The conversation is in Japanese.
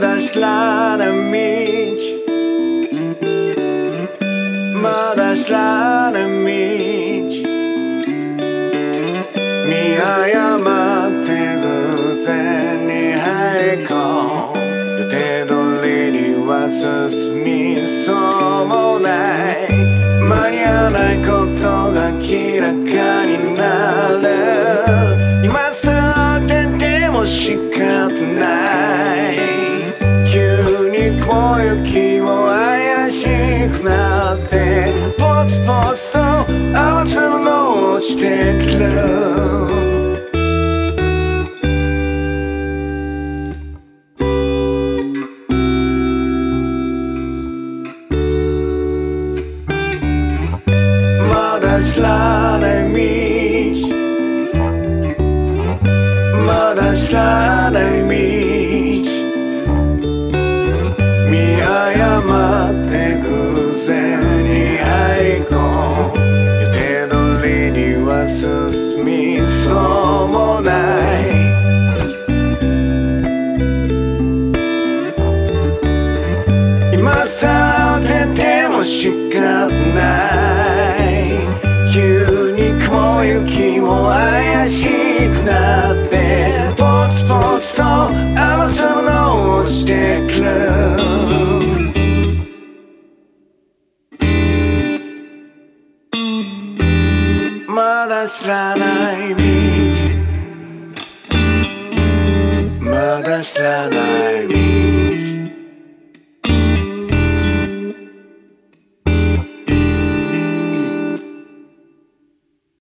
da szlana mieć Ma da szlana mieć Mi ajamatte guzen ni hariko Yute dori ni wa susumi sou mo nai 間に合わないことが明らかになる今さ出てもしか知らない道。まだ知らない道。見誤って偶然に入り込む。手定通りには進みそうもない。今さ出ても失敗 strana i mig Mada strana i mig